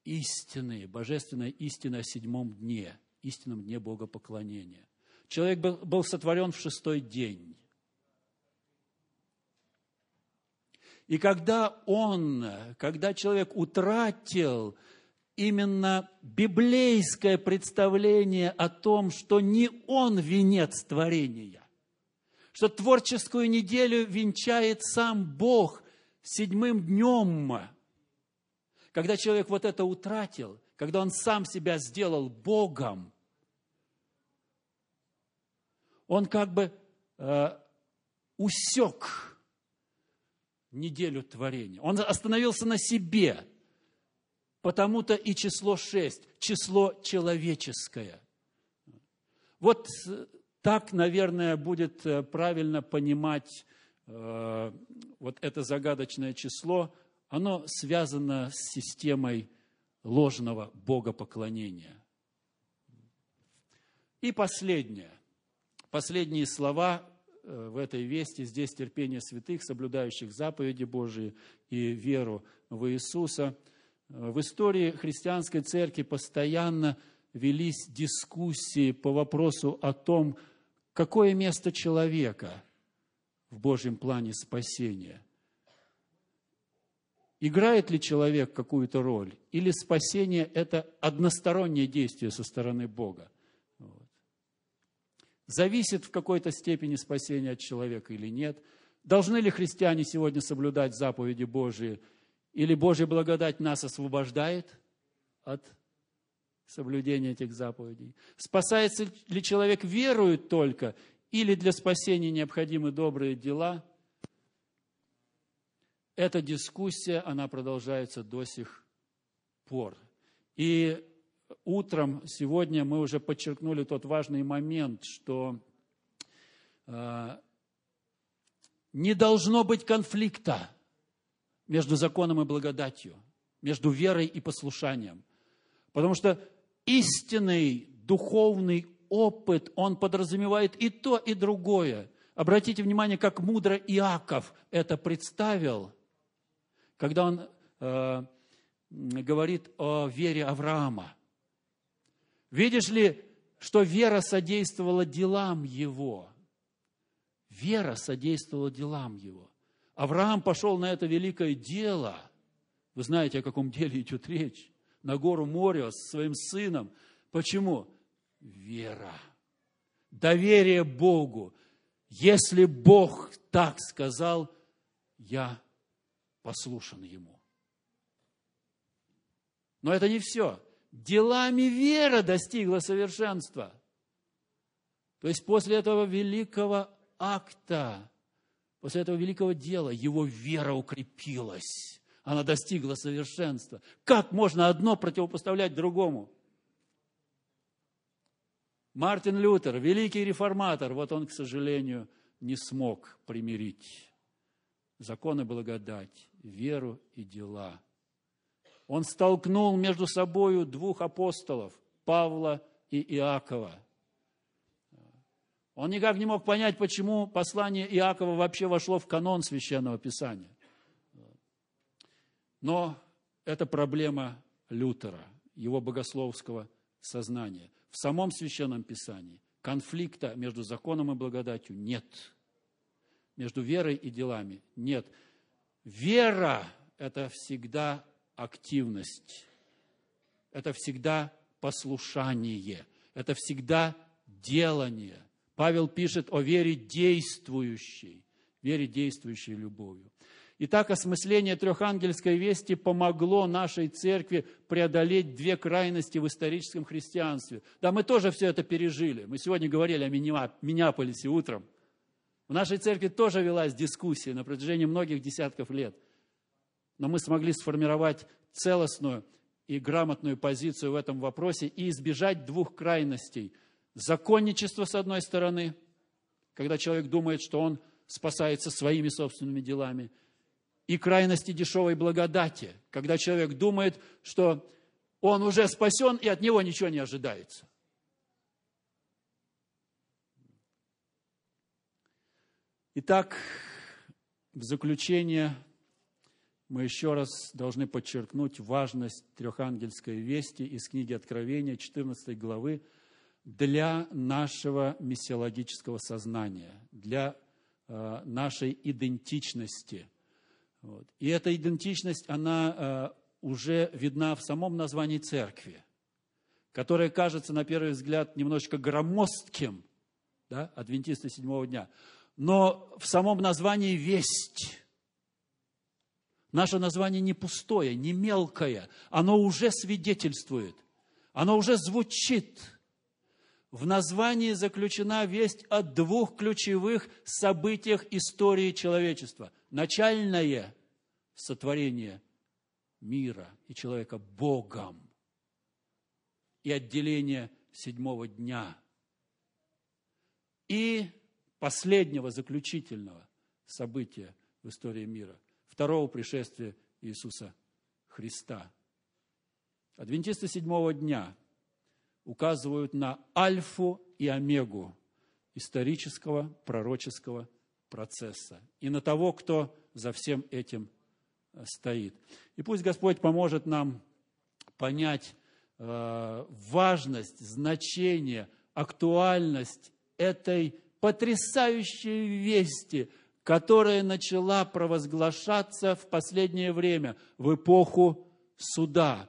истины, божественной истины о седьмом дне, истинном дне богопоклонения. Человек был, был сотворен в шестой день. И когда он, когда человек утратил именно библейское представление о том, что не он венец творения, что творческую неделю венчает сам Бог седьмым днем. Когда человек вот это утратил, когда он сам себя сделал Богом, он как бы э, усек неделю творения. Он остановился на себе. Потому-то и число шесть, число человеческое. Вот э, так, наверное, будет э, правильно понимать э, вот это загадочное число. Оно связано с системой ложного богопоклонения. И последнее. Последние слова в этой вести здесь терпение святых, соблюдающих заповеди Божии и веру в Иисуса. В истории христианской церкви постоянно велись дискуссии по вопросу о том, какое место человека в Божьем плане спасения. Играет ли человек какую-то роль? Или спасение – это одностороннее действие со стороны Бога? зависит в какой-то степени спасение от человека или нет. Должны ли христиане сегодня соблюдать заповеди Божии? Или Божья благодать нас освобождает от соблюдения этих заповедей? Спасается ли человек верует только, или для спасения необходимы добрые дела? Эта дискуссия, она продолжается до сих пор. И утром сегодня мы уже подчеркнули тот важный момент, что э, не должно быть конфликта между законом и благодатью, между верой и послушанием. Потому что истинный духовный опыт, он подразумевает и то, и другое. Обратите внимание, как мудро Иаков это представил, когда он э, говорит о вере Авраама. Видишь ли, что вера содействовала делам его? Вера содействовала делам его. Авраам пошел на это великое дело. Вы знаете, о каком деле идет речь. На гору Морио с своим сыном. Почему? Вера. Доверие Богу. Если Бог так сказал, я послушан Ему. Но это не все делами вера достигла совершенства. То есть после этого великого акта, после этого великого дела, его вера укрепилась. Она достигла совершенства. Как можно одно противопоставлять другому? Мартин Лютер, великий реформатор, вот он, к сожалению, не смог примирить закон и благодать, веру и дела – он столкнул между собой двух апостолов, Павла и Иакова. Он никак не мог понять, почему послание Иакова вообще вошло в канон Священного Писания. Но это проблема Лютера, его богословского сознания. В самом Священном Писании конфликта между законом и благодатью нет. Между верой и делами нет. Вера – это всегда активность. Это всегда послушание, это всегда делание. Павел пишет о вере действующей, вере действующей любовью. Итак, осмысление трехангельской вести помогло нашей церкви преодолеть две крайности в историческом христианстве. Да, мы тоже все это пережили. Мы сегодня говорили о Миннеаполисе утром. В нашей церкви тоже велась дискуссия на протяжении многих десятков лет. Но мы смогли сформировать целостную и грамотную позицию в этом вопросе и избежать двух крайностей. Законничество, с одной стороны, когда человек думает, что он спасается своими собственными делами, и крайности дешевой благодати, когда человек думает, что он уже спасен и от него ничего не ожидается. Итак, в заключение мы еще раз должны подчеркнуть важность трехангельской вести из книги Откровения, 14 главы, для нашего миссиологического сознания, для э, нашей идентичности. Вот. И эта идентичность, она э, уже видна в самом названии церкви, которое кажется, на первый взгляд, немножечко громоздким, да, адвентисты седьмого дня – но в самом названии «весть». Наше название не пустое, не мелкое, оно уже свидетельствует, оно уже звучит. В названии заключена весть о двух ключевых событиях истории человечества. Начальное сотворение мира и человека Богом и отделение седьмого дня. И последнего заключительного события в истории мира, второго пришествия Иисуса Христа. Адвентисты седьмого дня указывают на альфу и омегу исторического пророческого процесса и на того, кто за всем этим э, стоит. И пусть Господь поможет нам понять э, важность, значение, актуальность этой потрясающей вести, которая начала провозглашаться в последнее время, в эпоху суда,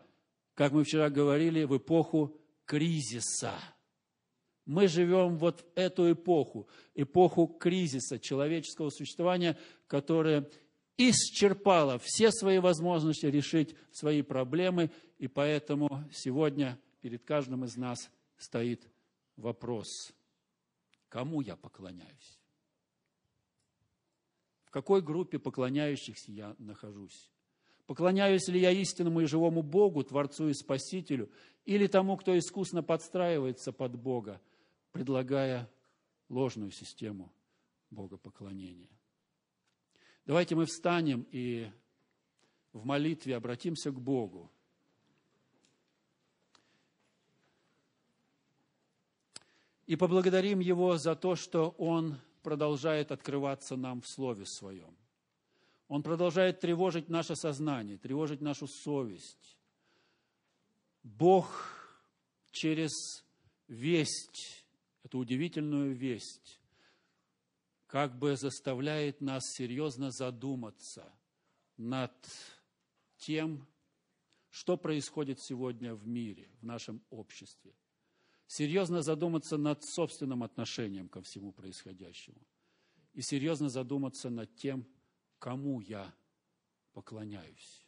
как мы вчера говорили, в эпоху кризиса. Мы живем вот в эту эпоху, эпоху кризиса человеческого существования, которая исчерпала все свои возможности решить свои проблемы, и поэтому сегодня перед каждым из нас стоит вопрос – Кому я поклоняюсь? В какой группе поклоняющихся я нахожусь? Поклоняюсь ли я истинному и живому Богу, Творцу и Спасителю, или тому, кто искусно подстраивается под Бога, предлагая ложную систему богопоклонения? Давайте мы встанем и в молитве обратимся к Богу. И поблагодарим Его за то, что Он продолжает открываться нам в Слове Своем. Он продолжает тревожить наше сознание, тревожить нашу совесть. Бог через весть, эту удивительную весть, как бы заставляет нас серьезно задуматься над тем, что происходит сегодня в мире, в нашем обществе серьезно задуматься над собственным отношением ко всему происходящему и серьезно задуматься над тем, кому я поклоняюсь.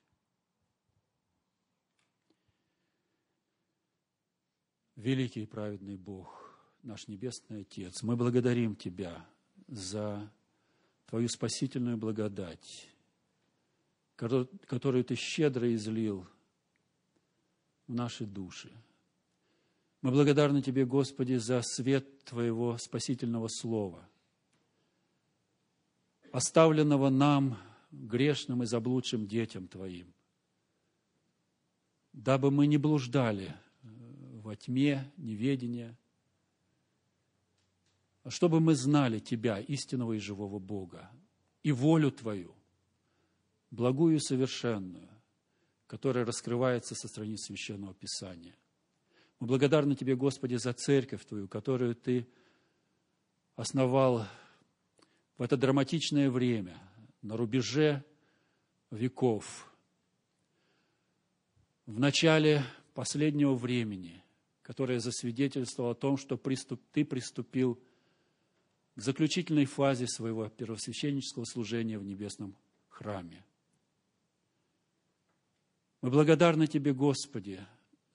Великий и праведный Бог, наш Небесный Отец, мы благодарим Тебя за Твою спасительную благодать, которую Ты щедро излил в наши души – мы благодарны Тебе, Господи, за свет Твоего спасительного Слова, оставленного нам, грешным и заблудшим детям Твоим, дабы мы не блуждали во тьме, неведения, а чтобы мы знали Тебя, истинного и живого Бога, и волю Твою, благую и совершенную, которая раскрывается со страниц Священного Писания. Мы благодарны Тебе, Господи, за церковь Твою, которую Ты основал в это драматичное время, на рубеже веков, в начале последнего времени, которое засвидетельствовало о том, что приступ, Ты приступил к заключительной фазе своего первосвященнического служения в небесном храме. Мы благодарны Тебе, Господи,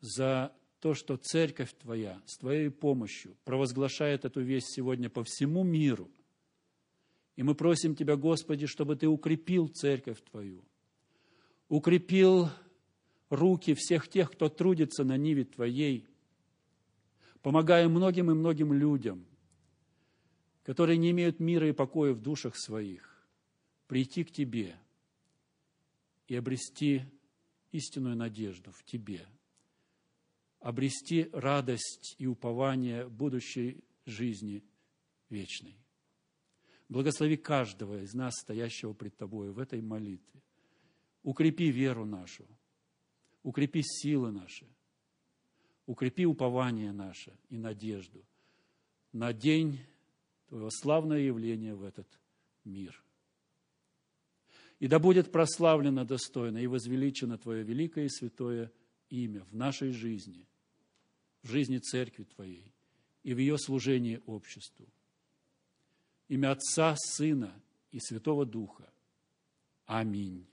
за то, что церковь Твоя с Твоей помощью провозглашает эту весть сегодня по всему миру. И мы просим Тебя, Господи, чтобы Ты укрепил церковь Твою, укрепил руки всех тех, кто трудится на ниве Твоей, помогая многим и многим людям, которые не имеют мира и покоя в душах своих, прийти к Тебе и обрести истинную надежду в Тебе, обрести радость и упование будущей жизни вечной. Благослови каждого из нас, стоящего пред Тобой в этой молитве. Укрепи веру нашу, укрепи силы наши, укрепи упование наше и надежду на день Твоего славного явления в этот мир. И да будет прославлено достойно и возвеличено Твое великое и святое имя в нашей жизни, в жизни Церкви Твоей и в ее служении обществу – имя Отца, Сына и Святого Духа. Аминь.